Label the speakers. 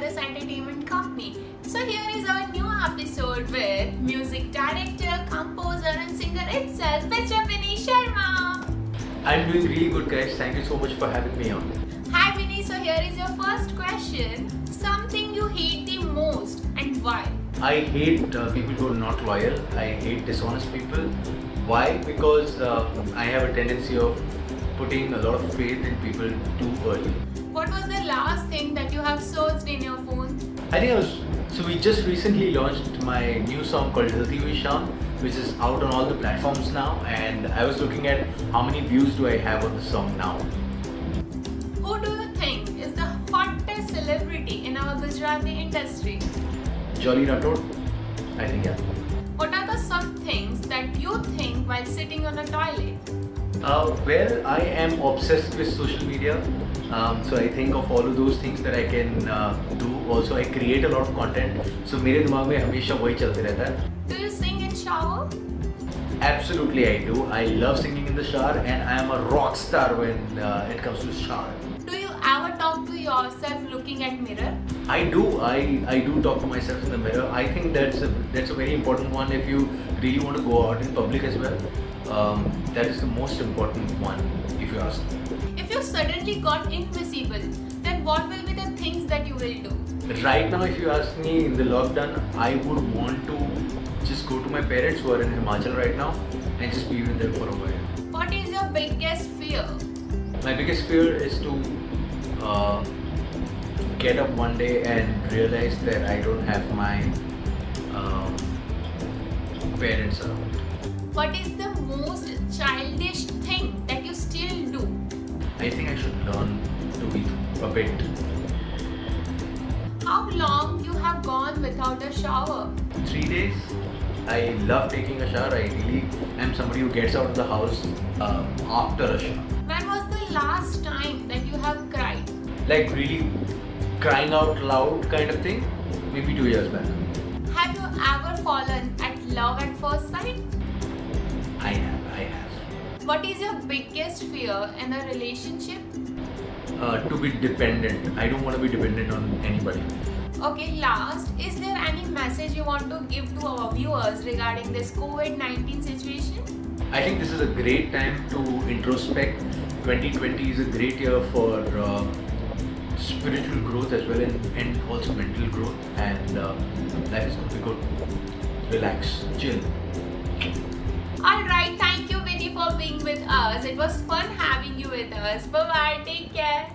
Speaker 1: Lotus Entertainment Company. So here is our new episode with music director, composer and singer itself, Mr. Binny Sharma.
Speaker 2: I'm doing really good guys. Thank you so much for having me on.
Speaker 1: Hi Binny, so here is your first question. Something you hate the most and why?
Speaker 2: I hate uh, people who are not loyal. I hate dishonest people. Why? Because uh, I have a tendency of putting a lot of faith in people too early.
Speaker 1: What was the last thing that you have searched in your phone?
Speaker 2: I think I was. So we just recently launched my new song called Healthy Visham, which is out on all the platforms now. And I was looking at how many views do I have on the song now.
Speaker 1: Who do you think is the hottest celebrity in our Gujarati industry?
Speaker 2: Jolly Rathod. I think yeah.
Speaker 1: What are the some things that you think while sitting on a toilet?
Speaker 2: Uh, well, I am obsessed with social media. Um, so I think of all of those things that I can uh, do. Also, I create a lot of content. So मेरे दिमाग में हमेशा वही चलते रहता है.
Speaker 1: Do you sing in shower?
Speaker 2: Absolutely, I do. I love singing in the shower, and I am a rock star when uh, it comes to shower.
Speaker 1: yourself looking at mirror?
Speaker 2: I do. I, I do talk to myself in the mirror. I think that's a, that's a very important one if you really want to go out in public as well. Um, that is the most important one if you ask me.
Speaker 1: If you suddenly got invisible, then what will be the things that you will do?
Speaker 2: Right now, if you ask me in the lockdown, I would want to just go to my parents who are in Himachal right now and just be with them for a while.
Speaker 1: What is your biggest fear?
Speaker 2: My biggest fear is to uh, get up one day and realize that I don't have my um, parents around.
Speaker 1: What is the most childish thing that you still do?
Speaker 2: I think I should learn to be a bit.
Speaker 1: How long you have gone without a shower?
Speaker 2: Three days. I love taking a shower. I really am somebody who gets out of the house um, after a shower.
Speaker 1: When was the last
Speaker 2: Like really crying out loud kind of thing. Maybe two years back.
Speaker 1: Have you ever fallen at love at first sight?
Speaker 2: I have. I have.
Speaker 1: What is your biggest fear in a relationship?
Speaker 2: Uh, to be dependent. I don't want to be dependent on anybody.
Speaker 1: Okay, last, is there any message you want to give to our viewers regarding this COVID 19 situation?
Speaker 2: I think this is a great time to introspect. 2020 is a great year for uh, spiritual growth as well and, and also mental growth. And uh, life is going to be good. Relax, chill.
Speaker 1: Alright, thank you, Binny, for being with us. It was fun having you with us. Bye bye, take care.